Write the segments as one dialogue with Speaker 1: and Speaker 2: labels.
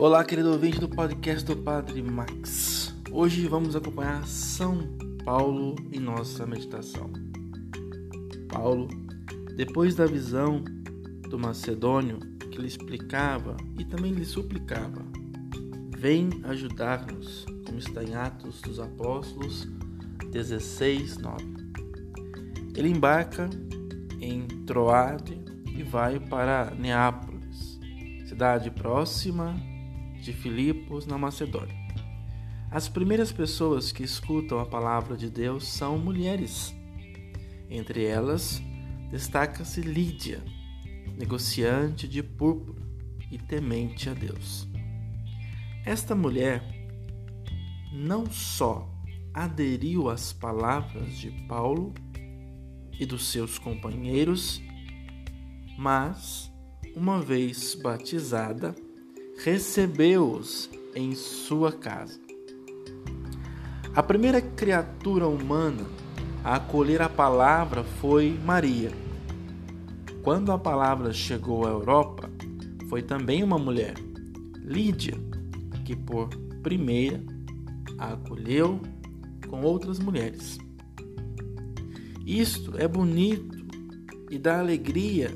Speaker 1: Olá, querido ouvinte do podcast do Padre Max. Hoje vamos acompanhar São Paulo em nossa meditação. Paulo, depois da visão do Macedônio que lhe explicava e também lhe suplicava, vem ajudar-nos, como está em Atos dos Apóstolos 16, 9. Ele embarca em Troade e vai para Neápolis, cidade próxima de Filipos, na Macedônia. As primeiras pessoas que escutam a palavra de Deus são mulheres. Entre elas, destaca-se Lídia, negociante de púrpura e temente a Deus. Esta mulher não só aderiu às palavras de Paulo e dos seus companheiros, mas, uma vez batizada, recebeu-os em sua casa. A primeira criatura humana a acolher a palavra foi Maria. Quando a palavra chegou à Europa, foi também uma mulher, Lídia, que por primeira a acolheu com outras mulheres. Isto é bonito e dá alegria,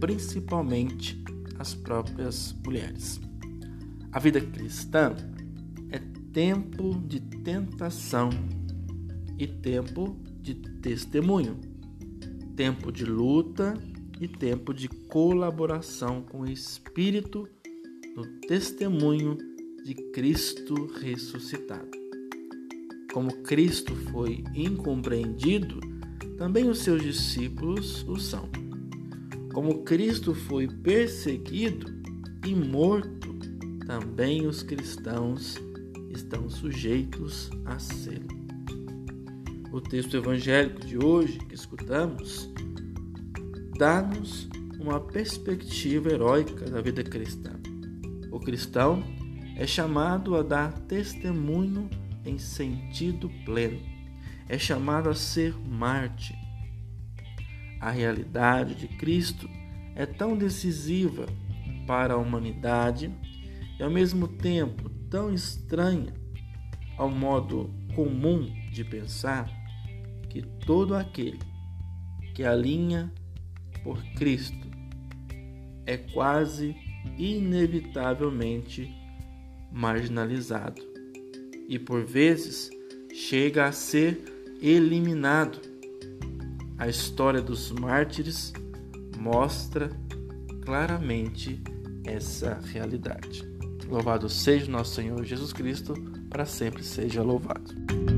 Speaker 1: principalmente às próprias mulheres. A vida cristã é tempo de tentação e tempo de testemunho, tempo de luta e tempo de colaboração com o Espírito no testemunho de Cristo ressuscitado. Como Cristo foi incompreendido, também os seus discípulos o são. Como Cristo foi perseguido e morto, também os cristãos estão sujeitos a ser. O texto evangélico de hoje que escutamos dá-nos uma perspectiva heróica da vida cristã. O cristão é chamado a dar testemunho em sentido pleno, é chamado a ser mártir. A realidade de Cristo é tão decisiva para a humanidade e ao mesmo tempo tão estranha ao modo comum de pensar que todo aquele que alinha por Cristo é quase inevitavelmente marginalizado e por vezes chega a ser eliminado. A história dos mártires mostra claramente essa realidade. Louvado seja nosso Senhor Jesus Cristo, para sempre seja louvado.